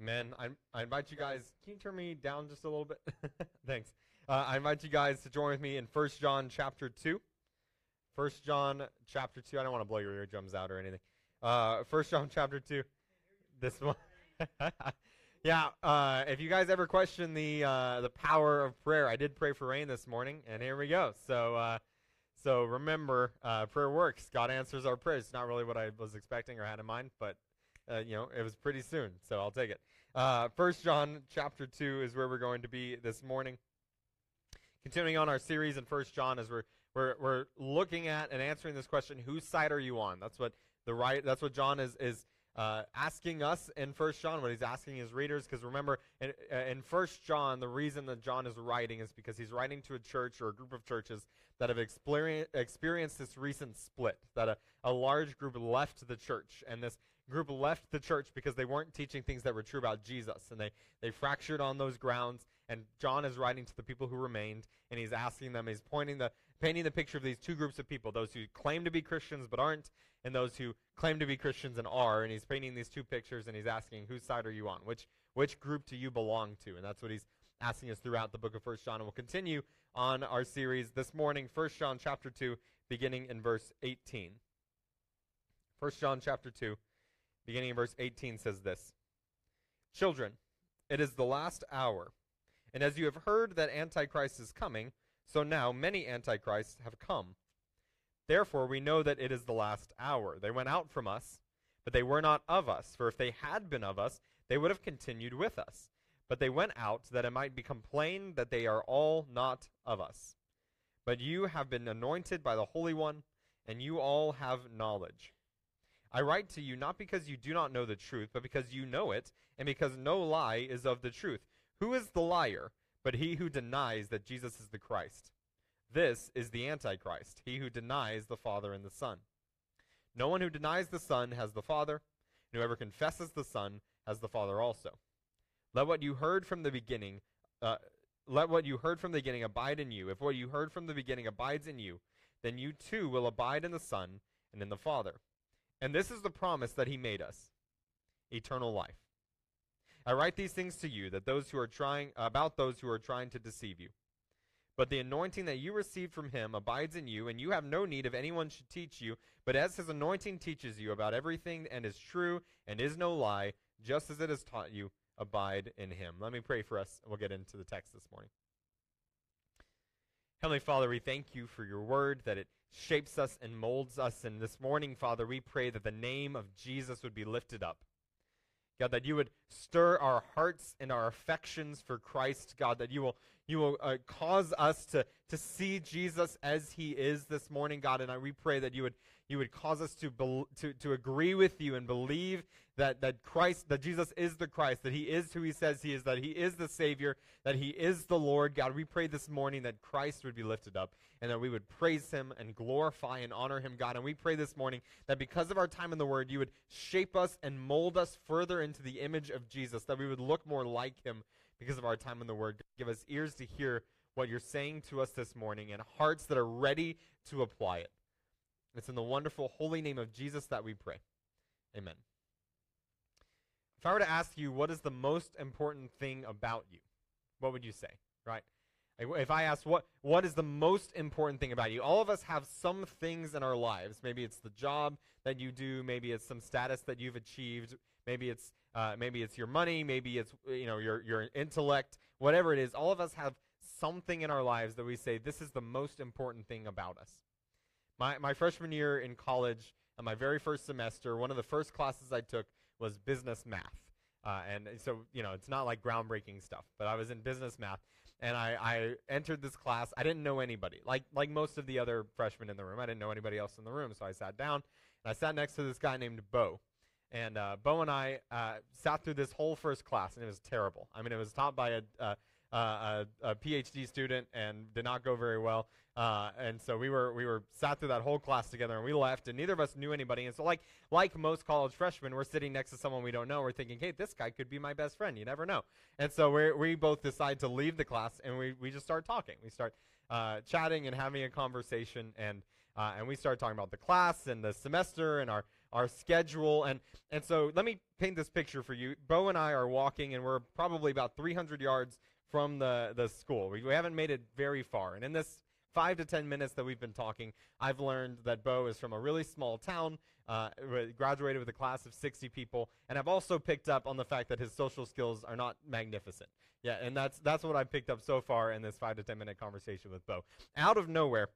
Amen. I, I invite you guys. Can you turn me down just a little bit? Thanks. Uh, I invite you guys to join with me in First John chapter two. First John chapter two. I don't want to blow your eardrums out or anything. Uh, First John chapter two. This one. yeah. Uh, if you guys ever question the uh, the power of prayer, I did pray for rain this morning, and here we go. So uh, so remember, uh, prayer works. God answers our prayers. It's not really what I was expecting or had in mind, but uh, you know, it was pretty soon, so I'll take it. Uh, First John chapter two is where we're going to be this morning. Continuing on our series in First John, as we're we're we're looking at and answering this question: Whose side are you on? That's what the right. That's what John is is uh, asking us in First John. What he's asking his readers, because remember, in, uh, in First John, the reason that John is writing is because he's writing to a church or a group of churches that have experienced this recent split. That a, a large group left the church, and this group left the church because they weren't teaching things that were true about Jesus. And they, they fractured on those grounds. And John is writing to the people who remained, and he's asking them, he's pointing the, painting the picture of these two groups of people those who claim to be Christians but aren't, and those who claim to be Christians and are. And he's painting these two pictures, and he's asking, whose side are you on? Which, which group do you belong to? And that's what he's asking us throughout the book of First John. And we'll continue on our series this morning, First John chapter 2, beginning in verse 18. First John chapter 2 beginning in verse 18, says this Children, it is the last hour. And as you have heard that Antichrist is coming, so now many Antichrists have come. Therefore, we know that it is the last hour. They went out from us, but they were not of us. For if they had been of us, they would have continued with us. But they went out that it might become plain that they are all not of us. But you have been anointed by the Holy One, and you all have knowledge. I write to you not because you do not know the truth, but because you know it, and because no lie is of the truth. Who is the liar, but he who denies that Jesus is the Christ? This is the Antichrist, he who denies the Father and the Son. No one who denies the Son has the Father, and whoever confesses the Son has the Father also. Let what you heard from the beginning, uh, let what you heard from the beginning abide in you. If what you heard from the beginning abides in you, then you too will abide in the Son and in the Father. And this is the promise that he made us eternal life. I write these things to you that those who are trying about those who are trying to deceive you. But the anointing that you received from him abides in you, and you have no need of anyone should teach you, but as his anointing teaches you about everything and is true and is no lie, just as it has taught you, abide in him. Let me pray for us, and we'll get into the text this morning. Heavenly Father, we thank you for your word, that it shapes us and molds us. And this morning, Father, we pray that the name of Jesus would be lifted up. God, that you would stir our hearts and our affections for Christ, God, that you will you will uh, cause us to to see Jesus as he is this morning, God, and I, we pray that you would you would cause us to, be, to, to agree with you and believe that, that Christ, that Jesus is the Christ, that he is who he says he is, that he is the Savior, that he is the Lord. God, we pray this morning that Christ would be lifted up and that we would praise him and glorify and honor him, God. And we pray this morning that because of our time in the Word, you would shape us and mold us further into the image of Jesus, that we would look more like him because of our time in the Word. Give us ears to hear what you're saying to us this morning and hearts that are ready to apply it. It's in the wonderful holy name of Jesus that we pray. Amen. If I were to ask you what is the most important thing about you, what would you say? Right? If I ask what what is the most important thing about you, all of us have some things in our lives. Maybe it's the job that you do. Maybe it's some status that you've achieved. Maybe it's uh, maybe it's your money. Maybe it's you know your your intellect. Whatever it is, all of us have something in our lives that we say this is the most important thing about us. My, my freshman year in college, uh, my very first semester, one of the first classes I took was business math. Uh, and so, you know, it's not like groundbreaking stuff, but I was in business math. And I, I entered this class. I didn't know anybody. Like, like most of the other freshmen in the room, I didn't know anybody else in the room. So I sat down, and I sat next to this guy named Bo. And uh, Bo and I uh, sat through this whole first class, and it was terrible. I mean, it was taught by a, uh, a, a, PhD student and did not go very well. Uh, and so we were we were sat through that whole class together, and we left, and neither of us knew anybody. And so, like like most college freshmen, we're sitting next to someone we don't know. We're thinking, hey, this guy could be my best friend. You never know. And so we we both decide to leave the class, and we we just start talking. We start uh, chatting and having a conversation, and uh, and we start talking about the class and the semester and our our schedule. And, and so let me paint this picture for you. Bo and I are walking, and we're probably about 300 yards from the, the school. We, we haven't made it very far. And in this five to 10 minutes that we've been talking, I've learned that Bo is from a really small town, uh, graduated with a class of 60 people, and I've also picked up on the fact that his social skills are not magnificent. Yeah, and that's that's what I've picked up so far in this five to 10 minute conversation with Bo. Out of nowhere,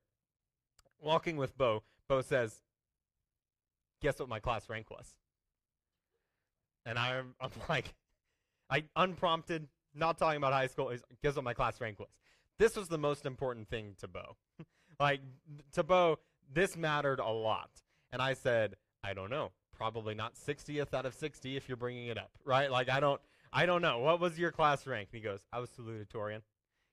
walking with Bo, Bo says, Guess what my class rank was? And I'm, I'm like, I unprompted, not talking about high school, Is guess what my class rank was? This was the most important thing to Bo. like, to Bo, this mattered a lot. And I said, I don't know. Probably not 60th out of 60 if you're bringing it up, right? Like, I don't, I don't know. What was your class rank? And he goes, I was salutatorian.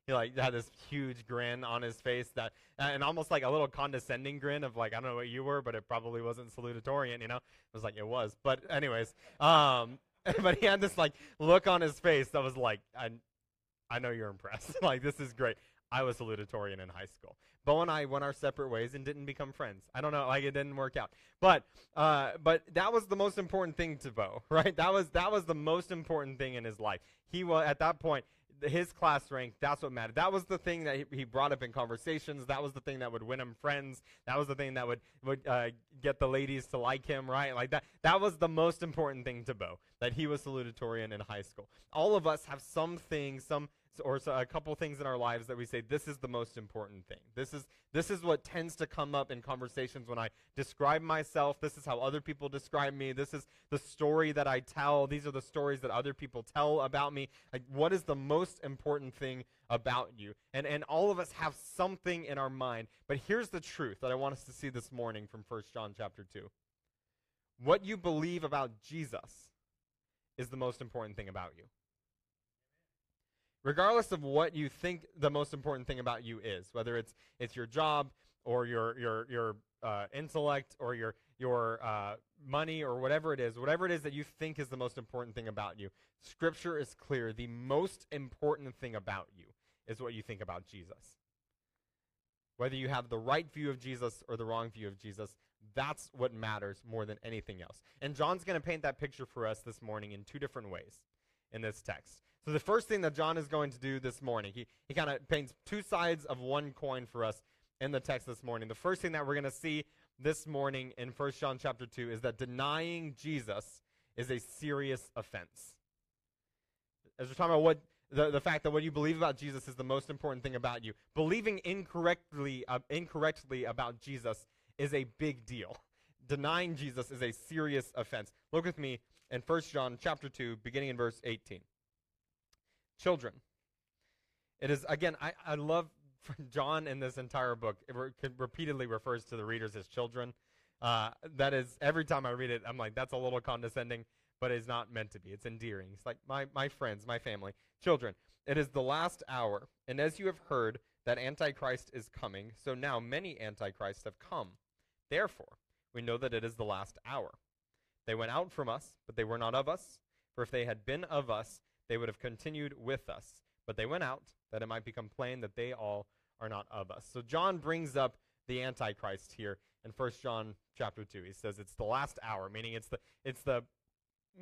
He like had this huge grin on his face that, and almost like a little condescending grin of like, I don't know what you were, but it probably wasn't salutatorian, you know? It was like, it was. But anyways, um, but he had this like look on his face that was like, I, I know you're impressed. like, this is great. I was salutatorian in high school. Bo and I went our separate ways and didn't become friends. I don't know, like it didn't work out. But uh, but that was the most important thing to Bo, right? That was that was the most important thing in his life. He was at that point his class rank, that's what mattered. That was the thing that he, brought up in conversations. That was the thing that would win him friends. That was the thing that would would uh, get the ladies to like him, right? Like that. That was the most important thing to Bo. That he was salutatorian in high school. All of us have something, some or so a couple things in our lives that we say this is the most important thing. This is this is what tends to come up in conversations when I describe myself. This is how other people describe me. This is the story that I tell. These are the stories that other people tell about me. Like what is the most important thing about you? And and all of us have something in our mind. But here's the truth that I want us to see this morning from 1 John chapter 2. What you believe about Jesus is the most important thing about you regardless of what you think the most important thing about you is, whether it's it's your job or your your your uh, intellect or your your uh, money or whatever it is, whatever it is that you think is the most important thing about you, Scripture is clear. The most important thing about you is what you think about Jesus. Whether you have the right view of Jesus or the wrong view of Jesus, that's what matters more than anything else. And John's going to paint that picture for us this morning in two different ways in this text. So the first thing that John is going to do this morning, he, he kind of paints two sides of one coin for us in the text this morning. The first thing that we're going to see this morning in 1 John chapter 2 is that denying Jesus is a serious offense. As we're talking about what the, the fact that what you believe about Jesus is the most important thing about you. Believing incorrectly uh, incorrectly about Jesus is a big deal. Denying Jesus is a serious offense. Look with me in 1 John chapter 2, beginning in verse 18. Children. It is, again, I, I love John in this entire book. It re- repeatedly refers to the readers as children. Uh, that is, every time I read it, I'm like, that's a little condescending, but it's not meant to be. It's endearing. It's like my, my friends, my family. Children, it is the last hour, and as you have heard that Antichrist is coming, so now many Antichrists have come. Therefore, we know that it is the last hour. They went out from us, but they were not of us. For if they had been of us, they would have continued with us. But they went out, that it might become plain that they all are not of us. So John brings up the Antichrist here in 1 John chapter 2. He says it's the last hour, meaning it's the it's the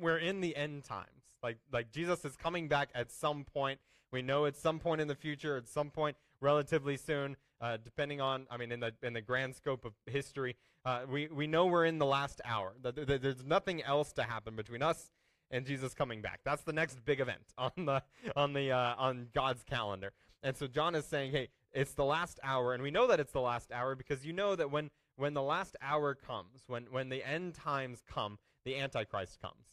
we're in the end times. Like like Jesus is coming back at some point. We know at some point in the future, at some point relatively soon, uh, depending on I mean in the in the grand scope of history, uh, we, we know we're in the last hour. That There's nothing else to happen between us and Jesus coming back. That's the next big event on the on the uh, on God's calendar. And so John is saying, "Hey, it's the last hour, and we know that it's the last hour because you know that when when the last hour comes, when when the end times come, the Antichrist comes,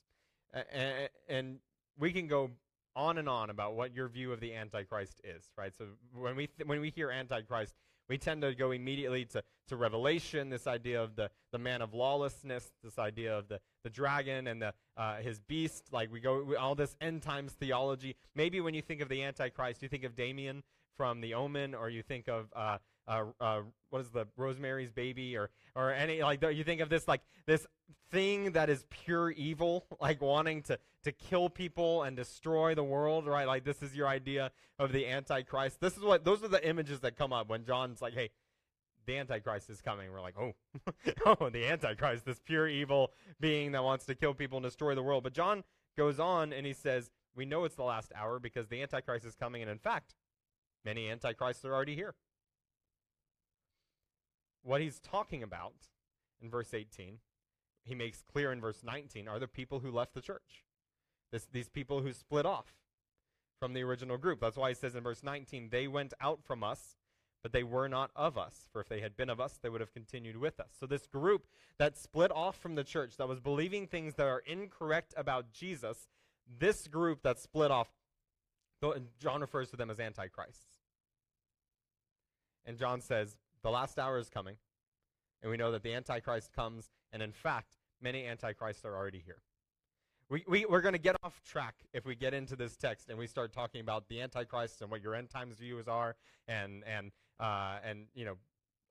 and, and we can go on and on about what your view of the Antichrist is, right? So when we th- when we hear Antichrist, we tend to go immediately to, to Revelation, this idea of the, the man of lawlessness, this idea of the, the dragon and the, uh, his beast. Like we go, we, all this end times theology. Maybe when you think of the Antichrist, you think of Damien from The Omen, or you think of uh, uh, uh, what is the Rosemary's Baby, or or any like you think of this like this thing that is pure evil, like wanting to to kill people and destroy the world, right? Like this is your idea of the Antichrist. This is what those are the images that come up when John's like, hey, the Antichrist is coming. We're like, oh, oh, the Antichrist, this pure evil being that wants to kill people and destroy the world. But John goes on and he says, we know it's the last hour because the Antichrist is coming. And in fact, many Antichrists are already here. What he's talking about in verse 18, he makes clear in verse 19, are the people who left the church. This, these people who split off from the original group. That's why he says in verse 19, they went out from us but they were not of us. For if they had been of us, they would have continued with us. So, this group that split off from the church, that was believing things that are incorrect about Jesus, this group that split off, John refers to them as antichrists. And John says, the last hour is coming. And we know that the antichrist comes, and in fact, many antichrists are already here. We, we, we're going to get off track if we get into this text and we start talking about the Antichrist and what your end times views are and, and uh, and you know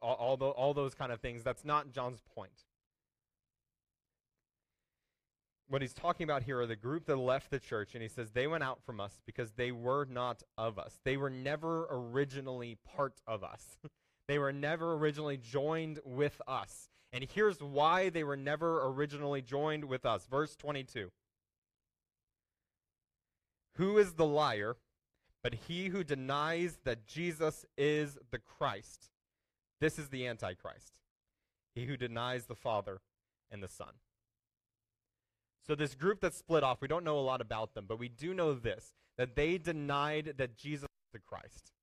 all all, the, all those kind of things. That's not John's point. What he's talking about here are the group that left the church, and he says they went out from us because they were not of us. They were never originally part of us. they were never originally joined with us. And here's why they were never originally joined with us. Verse 22. Who is the liar but he who denies that Jesus is the Christ, this is the Antichrist. He who denies the Father and the Son. So, this group that split off, we don't know a lot about them, but we do know this that they denied that Jesus is the Christ.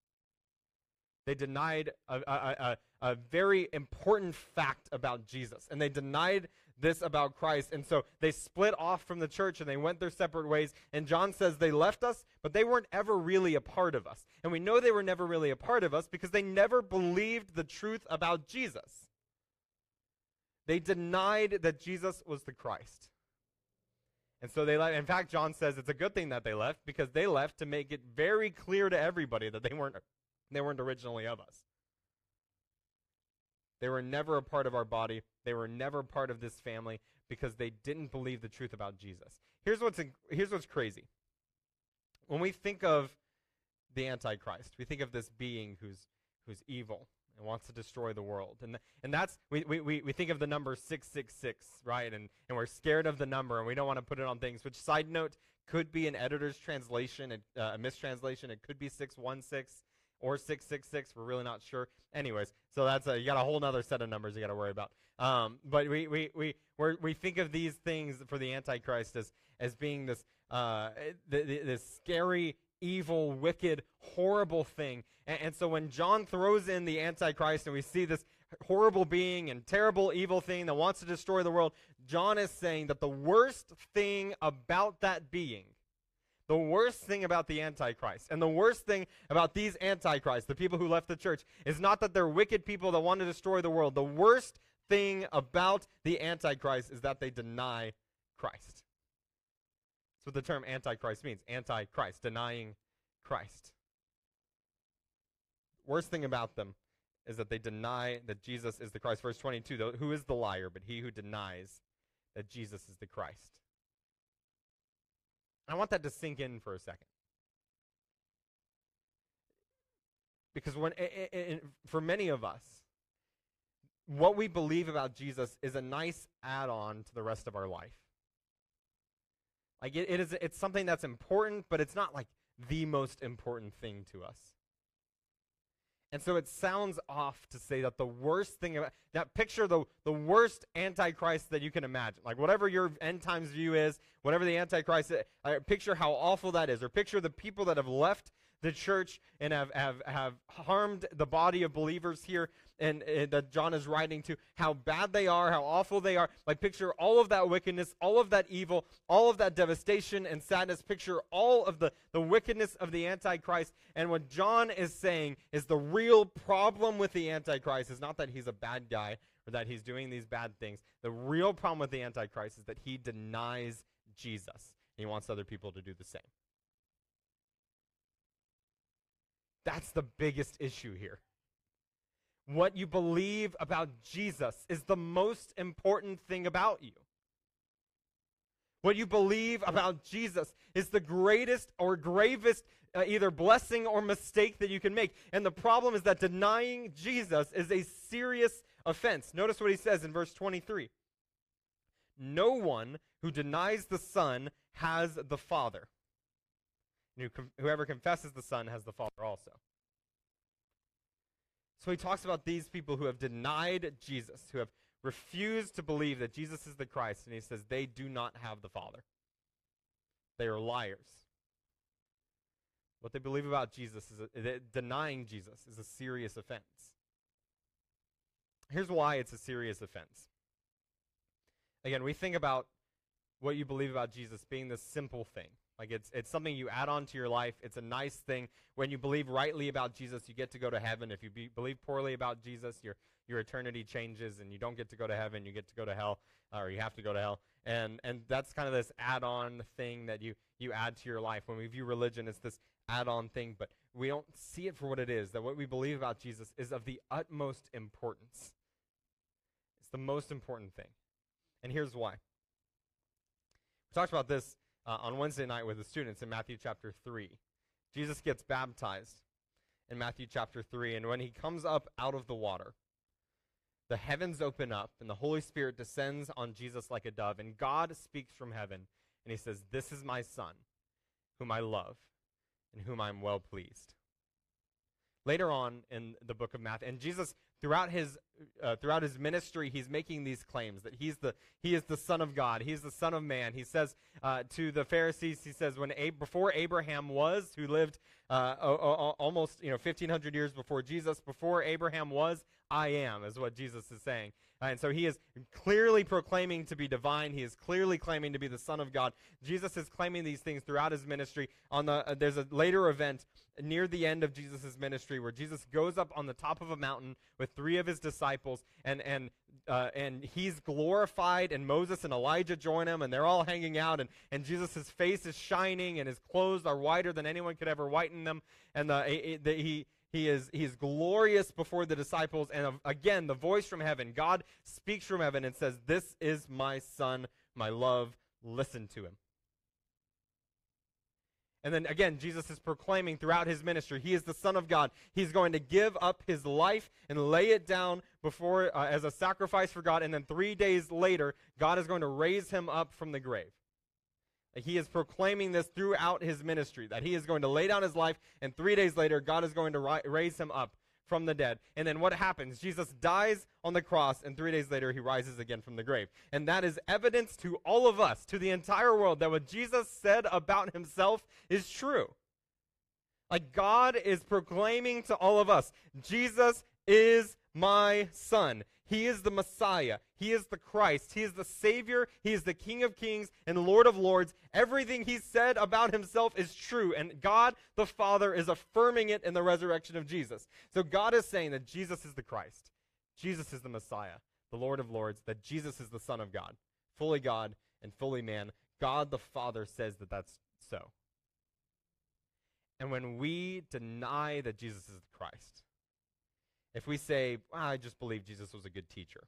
They denied a, a, a, a, very important fact about Jesus. And they denied this about Christ. And so they split off from the church and they went their separate ways. And John says they left us, but they weren't ever really a part of us. And we know they were never really a part of us because they never believed the truth about Jesus. They denied that Jesus was the Christ. And so they left. In fact, John says it's a good thing that they left because they left to make it very clear to everybody that they weren't they weren't originally of us. They were never a part of our body. They were never part of this family because they didn't believe the truth about Jesus. Here's what's in, here's what's crazy. When we think of the Antichrist, we think of this being who's who's evil and wants to destroy the world. And and that's we, we, we think of the number 666, right? And and we're scared of the number and we don't want to put it on things, which side note could be an editor's translation, a, uh, a mistranslation. It could be 616 or 666. We're really not sure. Anyways, so that's a, you got a whole other set of numbers you got to worry about. Um, but we, we, we, we think of these things for the Antichrist as, as being this, uh, th- th- this scary, evil, wicked, horrible thing. And, and so when John throws in the Antichrist and we see this horrible being and terrible evil thing that wants to destroy the world, John is saying that the worst thing about that being the worst thing about the Antichrist and the worst thing about these Antichrists, the people who left the church, is not that they're wicked people that want to destroy the world. The worst thing about the Antichrist is that they deny Christ. That's what the term Antichrist means Antichrist, denying Christ. Worst thing about them is that they deny that Jesus is the Christ. Verse 22 though, Who is the liar but he who denies that Jesus is the Christ? I want that to sink in for a second. Because when, for many of us, what we believe about Jesus is a nice add on to the rest of our life. Like it, it is, it's something that's important, but it's not like the most important thing to us. And so it sounds off to say that the worst thing about that picture the the worst antichrist that you can imagine. Like whatever your end times view is, whatever the antichrist is, uh, picture how awful that is or picture the people that have left the church and have, have, have harmed the body of believers here and, and, that John is writing to, how bad they are, how awful they are. Like, picture all of that wickedness, all of that evil, all of that devastation and sadness. Picture all of the, the wickedness of the Antichrist. And what John is saying is the real problem with the Antichrist is not that he's a bad guy or that he's doing these bad things. The real problem with the Antichrist is that he denies Jesus. And He wants other people to do the same. That's the biggest issue here. What you believe about Jesus is the most important thing about you. What you believe about Jesus is the greatest or gravest uh, either blessing or mistake that you can make. And the problem is that denying Jesus is a serious offense. Notice what he says in verse 23. No one who denies the Son has the Father. Whoever confesses the Son has the Father also. So he talks about these people who have denied Jesus, who have refused to believe that Jesus is the Christ, and he says they do not have the Father. They are liars. What they believe about Jesus is a, denying Jesus is a serious offense. Here's why it's a serious offense. Again, we think about what you believe about Jesus being this simple thing. Like it's it's something you add on to your life. It's a nice thing. When you believe rightly about Jesus, you get to go to heaven. If you be, believe poorly about Jesus, your your eternity changes and you don't get to go to heaven. You get to go to hell, or you have to go to hell. And and that's kind of this add-on thing that you you add to your life. When we view religion, it's this add-on thing, but we don't see it for what it is. That what we believe about Jesus is of the utmost importance. It's the most important thing. And here's why. We talked about this uh, on Wednesday night with the students in Matthew chapter 3. Jesus gets baptized in Matthew chapter 3, and when he comes up out of the water, the heavens open up, and the Holy Spirit descends on Jesus like a dove, and God speaks from heaven, and he says, This is my Son, whom I love, and whom I am well pleased. Later on in the book of Matthew, and Jesus throughout his uh, throughout his ministry he's making these claims that he's the he is the son of god. He's the son of man. He says uh, to the pharisees he says when Ab- before abraham was who lived uh, o- o- almost you know 1500 years before jesus before abraham was i am is what jesus is saying and so he is clearly proclaiming to be divine. He is clearly claiming to be the Son of God. Jesus is claiming these things throughout his ministry. On the uh, there's a later event near the end of Jesus' ministry where Jesus goes up on the top of a mountain with three of his disciples, and and uh, and he's glorified, and Moses and Elijah join him, and they're all hanging out, and and Jesus' face is shining, and his clothes are whiter than anyone could ever whiten them, and the, the he he is, he is glorious before the disciples. And again, the voice from heaven, God speaks from heaven and says, This is my son, my love. Listen to him. And then again, Jesus is proclaiming throughout his ministry, he is the Son of God. He's going to give up his life and lay it down before uh, as a sacrifice for God. And then three days later, God is going to raise him up from the grave. He is proclaiming this throughout his ministry that he is going to lay down his life, and three days later, God is going to ri- raise him up from the dead. And then what happens? Jesus dies on the cross, and three days later, he rises again from the grave. And that is evidence to all of us, to the entire world, that what Jesus said about himself is true. Like God is proclaiming to all of us Jesus is my son. He is the Messiah. He is the Christ. He is the Savior. He is the King of Kings and Lord of Lords. Everything he said about himself is true, and God the Father is affirming it in the resurrection of Jesus. So God is saying that Jesus is the Christ. Jesus is the Messiah, the Lord of Lords, that Jesus is the Son of God, fully God and fully man. God the Father says that that's so. And when we deny that Jesus is the Christ, if we say, well, I just believe Jesus was a good teacher,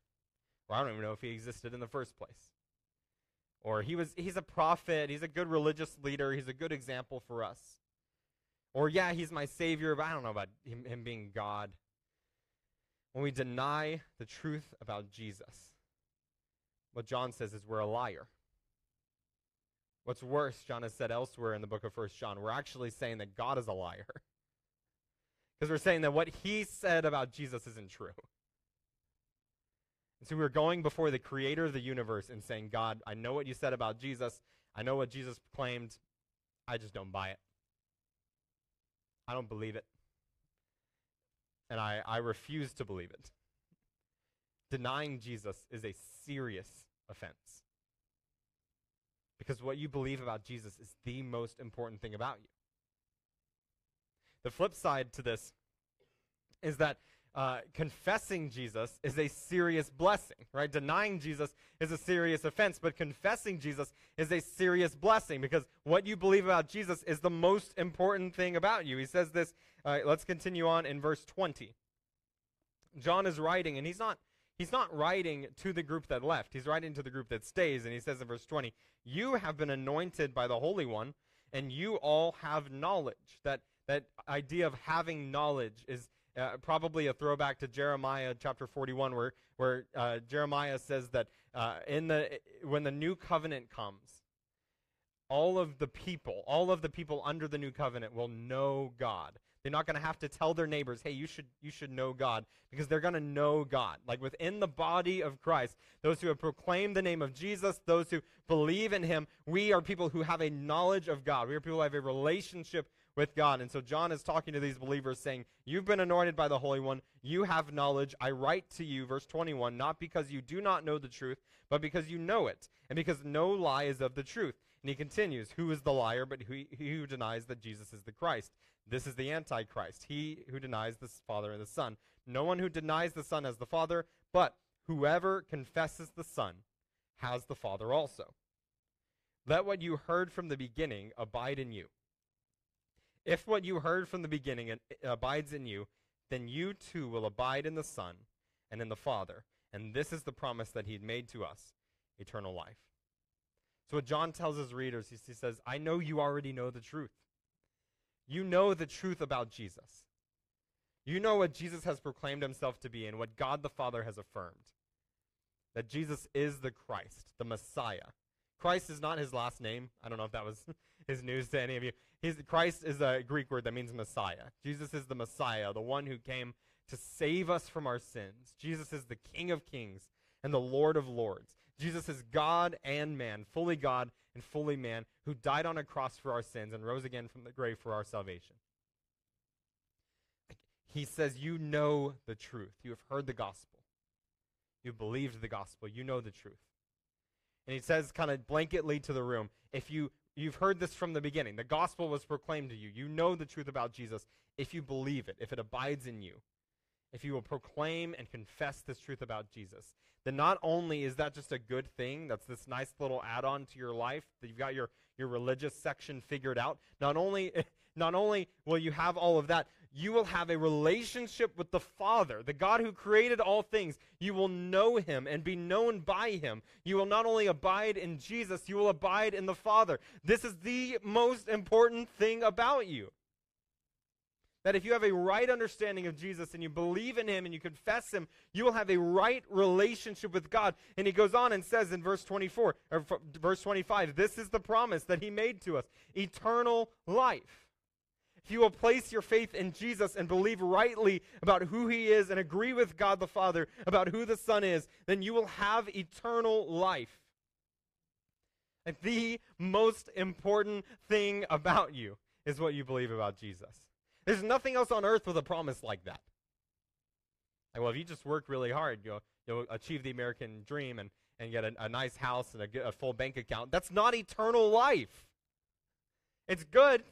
or I don't even know if he existed in the first place, or he was he's a prophet, he's a good religious leader, he's a good example for us. Or yeah, he's my savior, but I don't know about him, him being God. When we deny the truth about Jesus, what John says is we're a liar. What's worse, John has said elsewhere in the book of First John, we're actually saying that God is a liar. Because we're saying that what he said about Jesus isn't true. And so we're going before the creator of the universe and saying, God, I know what you said about Jesus. I know what Jesus claimed. I just don't buy it. I don't believe it. And I, I refuse to believe it. Denying Jesus is a serious offense. Because what you believe about Jesus is the most important thing about you. The flip side to this is that uh, confessing Jesus is a serious blessing, right? Denying Jesus is a serious offense, but confessing Jesus is a serious blessing because what you believe about Jesus is the most important thing about you. He says this, let's continue on in verse 20. John is writing, and he's not. He's not writing to the group that left. He's writing to the group that stays, and he says in verse 20, You have been anointed by the Holy One, and you all have knowledge. That that idea of having knowledge is uh, probably a throwback to Jeremiah chapter 41, where, where uh, Jeremiah says that uh, in the, when the new covenant comes, all of the people, all of the people under the new covenant will know God. They're not going to have to tell their neighbors, "Hey, you should you should know God," because they're going to know God. Like within the body of Christ, those who have proclaimed the name of Jesus, those who believe in him, we are people who have a knowledge of God. We are people who have a relationship with God. And so John is talking to these believers saying, You've been anointed by the Holy One. You have knowledge. I write to you, verse 21, not because you do not know the truth, but because you know it, and because no lie is of the truth. And he continues, Who is the liar but he, he who denies that Jesus is the Christ? This is the Antichrist, he who denies the Father and the Son. No one who denies the Son has the Father, but whoever confesses the Son has the Father also. Let what you heard from the beginning abide in you. If what you heard from the beginning uh, abides in you, then you too will abide in the Son and in the Father. And this is the promise that he made to us eternal life. So, what John tells his readers, he says, I know you already know the truth. You know the truth about Jesus. You know what Jesus has proclaimed himself to be and what God the Father has affirmed that Jesus is the Christ, the Messiah. Christ is not his last name. I don't know if that was his news to any of you. His, Christ is a Greek word that means Messiah. Jesus is the Messiah, the one who came to save us from our sins. Jesus is the King of kings and the Lord of lords. Jesus is God and man, fully God and fully man, who died on a cross for our sins and rose again from the grave for our salvation. He says, You know the truth. You have heard the gospel. You believed the gospel. You know the truth. And he says, kind of blanketly to the room, if you you've heard this from the beginning, the gospel was proclaimed to you. You know the truth about Jesus if you believe it, if it abides in you, if you will proclaim and confess this truth about Jesus then not only is that just a good thing, that's this nice little add-on to your life, that you've got your, your religious section figured out, not only, not only will you have all of that, you will have a relationship with the Father, the God who created all things. You will know him and be known by him. You will not only abide in Jesus, you will abide in the Father. This is the most important thing about you. That if you have a right understanding of Jesus and you believe in him and you confess him, you will have a right relationship with God. And he goes on and says in verse 24 or verse 25, this is the promise that he made to us, eternal life. If you will place your faith in Jesus and believe rightly about who he is and agree with God the Father about who the Son is, then you will have eternal life. And the most important thing about you is what you believe about Jesus. There's nothing else on earth with a promise like that. Like, well, if you just work really hard, you'll, you'll achieve the American dream and, and get a, a nice house and a, a full bank account. That's not eternal life. It's good,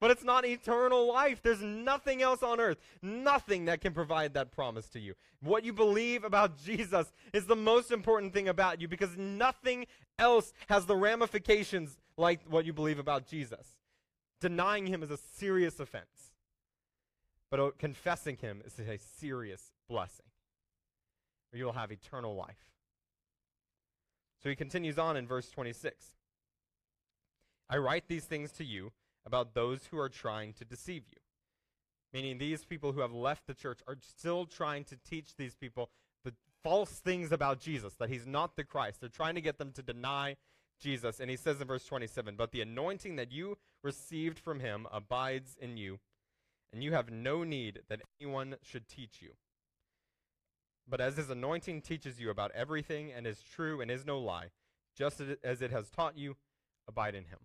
but it's not eternal life. There's nothing else on earth, nothing that can provide that promise to you. What you believe about Jesus is the most important thing about you because nothing else has the ramifications like what you believe about Jesus. Denying him is a serious offense. But confessing him is a serious blessing. Or you will have eternal life. So he continues on in verse 26. I write these things to you about those who are trying to deceive you. Meaning, these people who have left the church are still trying to teach these people the false things about Jesus, that he's not the Christ. They're trying to get them to deny Jesus. And he says in verse 27 But the anointing that you received from him abides in you and you have no need that anyone should teach you. But as his anointing teaches you about everything and is true and is no lie, just as it has taught you, abide in him.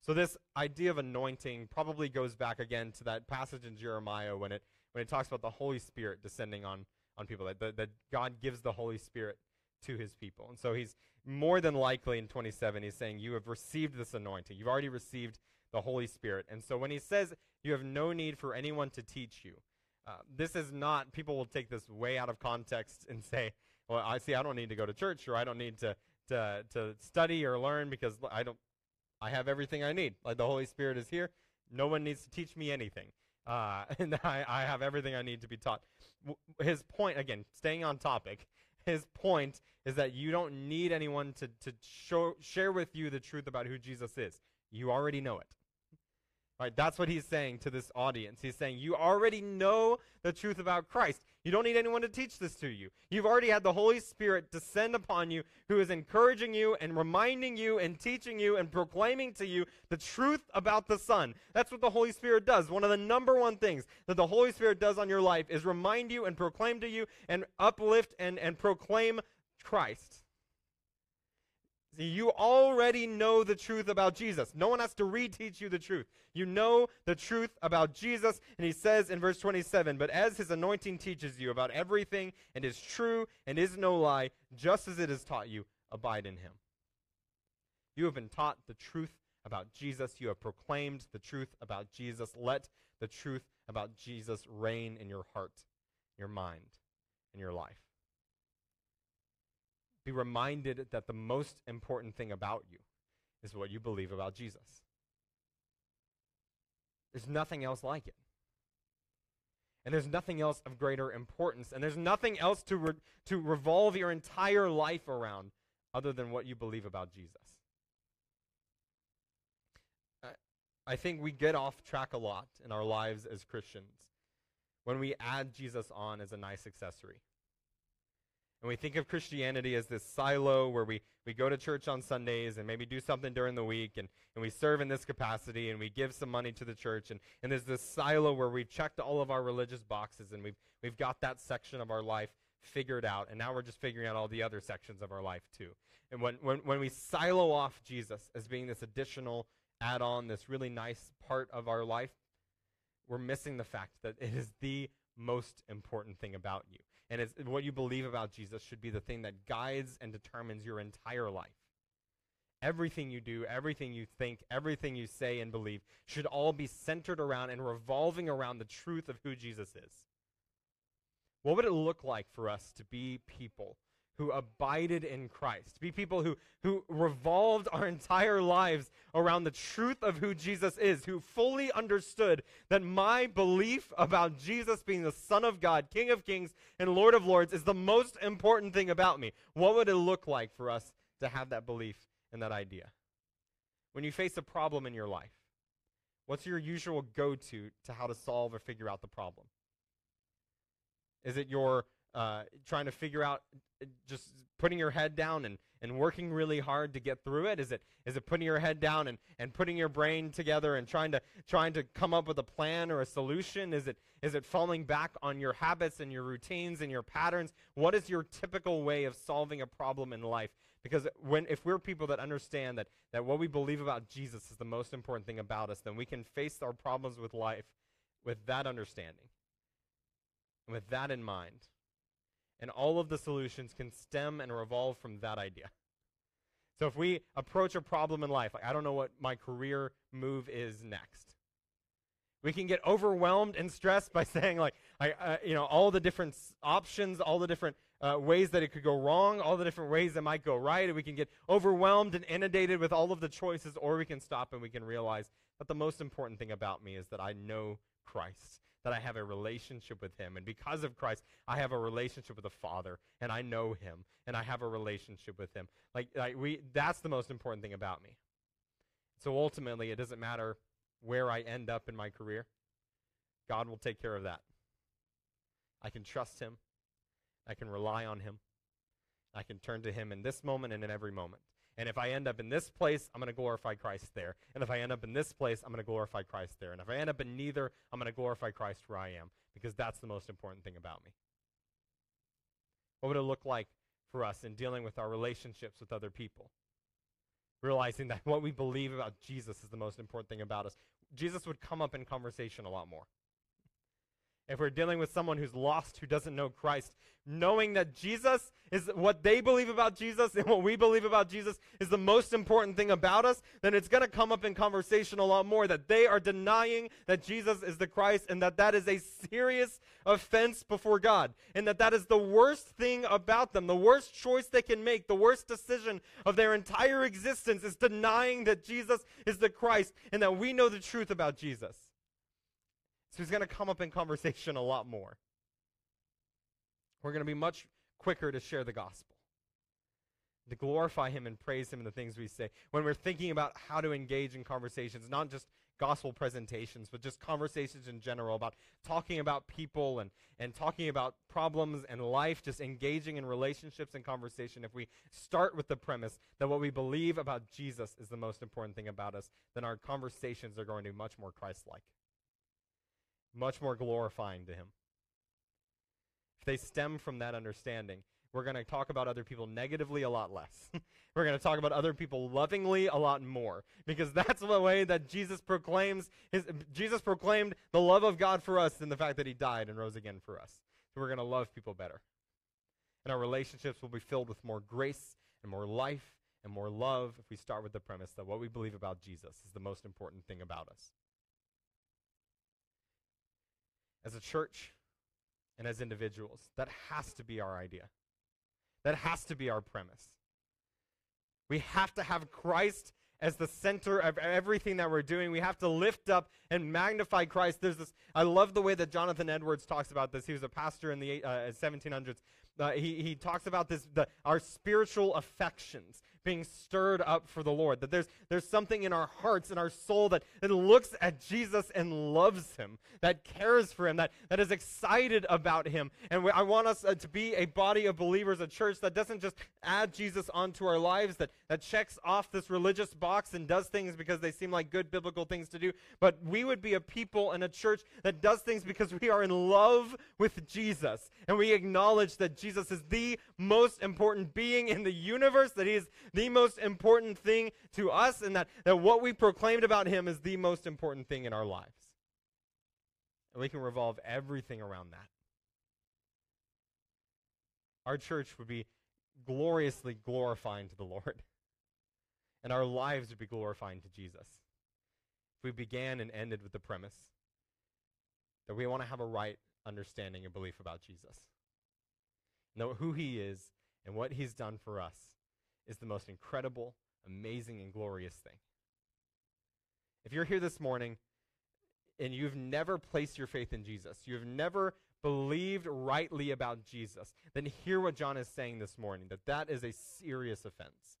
So this idea of anointing probably goes back again to that passage in Jeremiah when it when it talks about the Holy Spirit descending on on people that, that, God gives the Holy Spirit to his people. And so he's more than likely in 27 he's saying you have received this anointing. You've already received the Holy Spirit. And so when he says you have no need for anyone to teach you, uh, this is not, people will take this way out of context and say, well, I see, I don't need to go to church or I don't need to, to, to study or learn because I don't, I have everything I need. Like the Holy Spirit is here. No one needs to teach me anything. Uh, and I, I have everything I need to be taught. His point, again, staying on topic, his point is that you don't need anyone to, to show, share with you the truth about who Jesus is. You already know it. Right? That's what he's saying to this audience. He's saying, You already know the truth about Christ. You don't need anyone to teach this to you. You've already had the Holy Spirit descend upon you, who is encouraging you and reminding you and teaching you and proclaiming to you the truth about the Son. That's what the Holy Spirit does. One of the number one things that the Holy Spirit does on your life is remind you and proclaim to you and uplift and, and proclaim Christ. You already know the truth about Jesus. No one has to reteach you the truth. You know the truth about Jesus. And he says in verse 27 But as his anointing teaches you about everything and is true and is no lie, just as it has taught you, abide in him. You have been taught the truth about Jesus. You have proclaimed the truth about Jesus. Let the truth about Jesus reign in your heart, your mind, and your life be reminded that the most important thing about you is what you believe about Jesus. There's nothing else like it. And there's nothing else of greater importance. And there's nothing else to, re- to revolve your entire life around other than what you believe about Jesus. I, I think we get off track a lot in our lives as Christians when we add Jesus on as a nice accessory. And we think of Christianity as this silo where we, we go to church on Sundays and maybe do something during the week and, and we serve in this capacity and we give some money to the church. And, and there's this silo where we've checked all of our religious boxes and we've, we've got that section of our life figured out. And now we're just figuring out all the other sections of our life too. And when, when, when we silo off Jesus as being this additional add on, this really nice part of our life, we're missing the fact that it is the most important thing about you and it's, what you believe about Jesus should be the thing that guides and determines your entire life. Everything you do, everything you think, everything you say and believe should all be centered around and revolving around the truth of who Jesus is. What would it look like for us to be people who abided in Christ, be people who, who revolved our entire lives around the truth of who Jesus is, who fully understood that my belief about Jesus being the Son of God, King of Kings, and Lord of Lords is the most important thing about me. What would it look like for us to have that belief and that idea? When you face a problem in your life, what's your usual go to to how to solve or figure out the problem? Is it your uh, trying to figure out uh, just putting your head down and, and working really hard to get through it? Is it is it putting your head down and, and putting your brain together and trying to trying to come up with a plan or a solution? Is it is it falling back on your habits and your routines and your patterns? What is your typical way of solving a problem in life? Because when if we're people that understand that that what we believe about Jesus is the most important thing about us, then we can face our problems with life with that understanding. And with that in mind, and all of the solutions can stem and revolve from that idea. So if we approach a problem in life, like I don't know what my career move is next. We can get overwhelmed and stressed by saying like, I, uh, you know, all the different options, all the different uh, ways that it could go wrong, all the different ways that might go right. We can get overwhelmed and inundated with all of the choices, or we can stop and we can realize that the most important thing about me is that I know Christ that I have a relationship with him. And because of Christ, I have a relationship with the Father, and I know him, and I have a relationship with him. Like, like we, that's the most important thing about me. So ultimately, it doesn't matter where I end up in my career. God will take care of that. I can trust him. I can rely on him. I can turn to him in this moment and in every moment. And if I end up in this place, I'm going to glorify Christ there. And if I end up in this place, I'm going to glorify Christ there. And if I end up in neither, I'm going to glorify Christ where I am because that's the most important thing about me. What would it look like for us in dealing with our relationships with other people? Realizing that what we believe about Jesus is the most important thing about us. Jesus would come up in conversation a lot more if we're dealing with someone who's lost, who doesn't know Christ, knowing that Jesus is what they believe about Jesus and what we believe about Jesus is the most important thing about us, then it's going to come up in conversation a lot more that they are denying that Jesus is the Christ and that that is a serious offense before God and that that is the worst thing about them, the worst choice they can make, the worst decision of their entire existence is denying that Jesus is the Christ and that we know the truth about Jesus. So he's going to come up in conversation a lot more. We're going to be much quicker to share the gospel. to glorify Him and praise Him in the things we say. When we're thinking about how to engage in conversations, not just gospel presentations, but just conversations in general about talking about people and, and talking about problems and life, just engaging in relationships and conversation. If we start with the premise that what we believe about Jesus is the most important thing about us, then our conversations are going to be much more Christ like, much more glorifying to Him. If they stem from that understanding, we're going to talk about other people negatively a lot less. We're going to talk about other people lovingly a lot more because that's the way that Jesus proclaims his Jesus proclaimed the love of God for us and the fact that he died and rose again for us. So we're going to love people better. And our relationships will be filled with more grace and more life and more love if we start with the premise that what we believe about Jesus is the most important thing about us. As a church and as individuals, that has to be our idea. That has to be our premise. We have to have Christ as the center of everything that we're doing. We have to lift up and magnify Christ. There's this. I love the way that Jonathan Edwards talks about this. He was a pastor in the uh, 1700s. Uh, he, he talks about this the, our spiritual affections being stirred up for the Lord. That there's, there's something in our hearts and our soul that, that looks at Jesus and loves him, that cares for him, that, that is excited about him. And we, I want us uh, to be a body of believers, a church that doesn't just add Jesus onto our lives, that, that checks off this religious box and does things because they seem like good biblical things to do, but we would be a people and a church that does things because we are in love with Jesus. And we acknowledge that Jesus is the most important being in the universe, that he is the most important thing to us, and that, that what we proclaimed about him is the most important thing in our lives. And we can revolve everything around that. Our church would be gloriously glorifying to the Lord, and our lives would be glorifying to Jesus. If we began and ended with the premise that we want to have a right understanding and belief about Jesus, know who he is and what he's done for us is the most incredible, amazing, and glorious thing. If you're here this morning and you've never placed your faith in Jesus, you've never believed rightly about Jesus, then hear what John is saying this morning that that is a serious offense.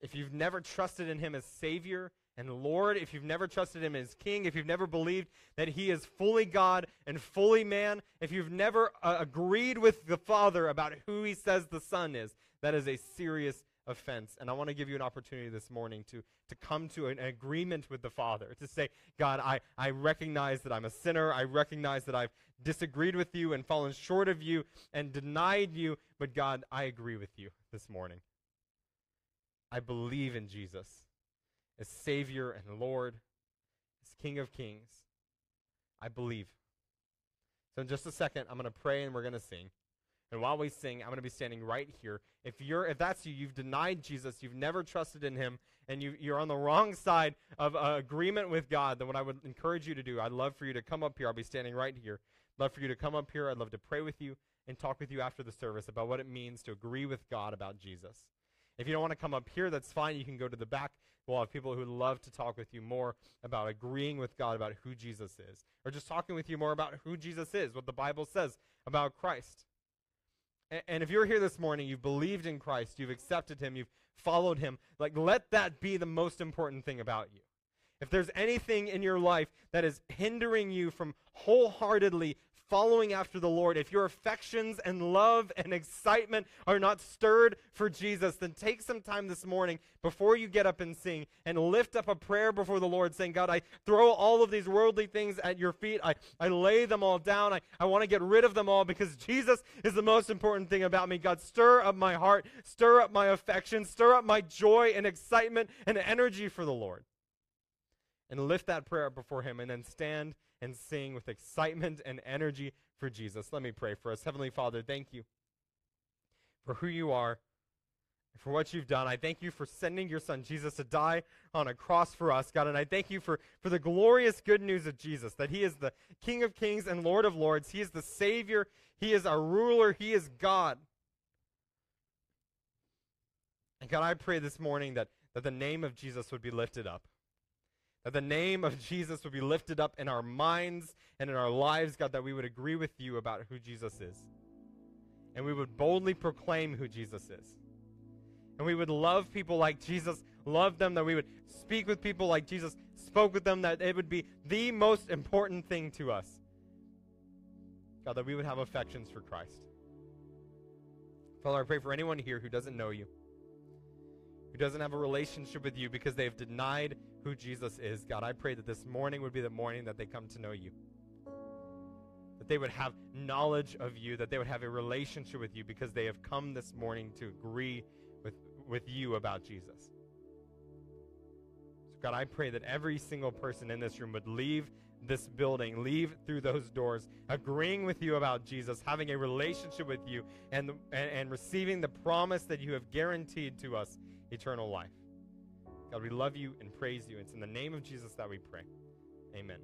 If you've never trusted in him as Savior and Lord, if you've never trusted him as King, if you've never believed that he is fully God and fully man, if you've never uh, agreed with the Father about who he says the Son is, that is a serious offense. And I want to give you an opportunity this morning to, to come to an agreement with the Father, to say, God, I, I recognize that I'm a sinner. I recognize that I've disagreed with you and fallen short of you and denied you. But God, I agree with you this morning. I believe in Jesus as Savior and Lord, as King of Kings. I believe. So, in just a second, I'm going to pray and we're going to sing. And while we sing, I'm going to be standing right here. If you're, if that's you, you've denied Jesus, you've never trusted in Him, and you, you're on the wrong side of uh, agreement with God, then what I would encourage you to do, I'd love for you to come up here. I'll be standing right here. Love for you to come up here. I'd love to pray with you and talk with you after the service about what it means to agree with God about Jesus. If you don't want to come up here, that's fine. You can go to the back. We'll have people who love to talk with you more about agreeing with God about who Jesus is, or just talking with you more about who Jesus is, what the Bible says about Christ. And if you're here this morning, you've believed in Christ, you've accepted him, you've followed him, like let that be the most important thing about you. If there's anything in your life that is hindering you from wholeheartedly following after the Lord, if your affections and love and excitement are not stirred for Jesus, then take some time this morning before you get up and sing and lift up a prayer before the Lord saying, God, I throw all of these worldly things at your feet. I, I lay them all down. I, I want to get rid of them all because Jesus is the most important thing about me. God, stir up my heart, stir up my affection, stir up my joy and excitement and energy for the Lord. And lift that prayer up before Him and then stand and sing with excitement and energy for Jesus. Let me pray for us. Heavenly Father, thank you for who you are and for what you've done. I thank you for sending your son Jesus to die on a cross for us, God. And I thank you for, for the glorious good news of Jesus, that he is the King of kings and Lord of lords. He is the Savior. He is our ruler. He is God. And God, I pray this morning that, that the name of Jesus would be lifted up. That the name of Jesus would be lifted up in our minds and in our lives, God, that we would agree with you about who Jesus is. And we would boldly proclaim who Jesus is. and we would love people like Jesus loved them, that we would speak with people like Jesus spoke with them, that it would be the most important thing to us. God, that we would have affections for Christ. Father, I pray for anyone here who doesn't know you, who doesn't have a relationship with you because they've denied who Jesus is. God, I pray that this morning would be the morning that they come to know you. That they would have knowledge of you, that they would have a relationship with you because they have come this morning to agree with, with you about Jesus. So, God, I pray that every single person in this room would leave this building, leave through those doors, agreeing with you about Jesus, having a relationship with you, and, and, and receiving the promise that you have guaranteed to us eternal life. God, we love you and praise you. It's in the name of Jesus that we pray. Amen.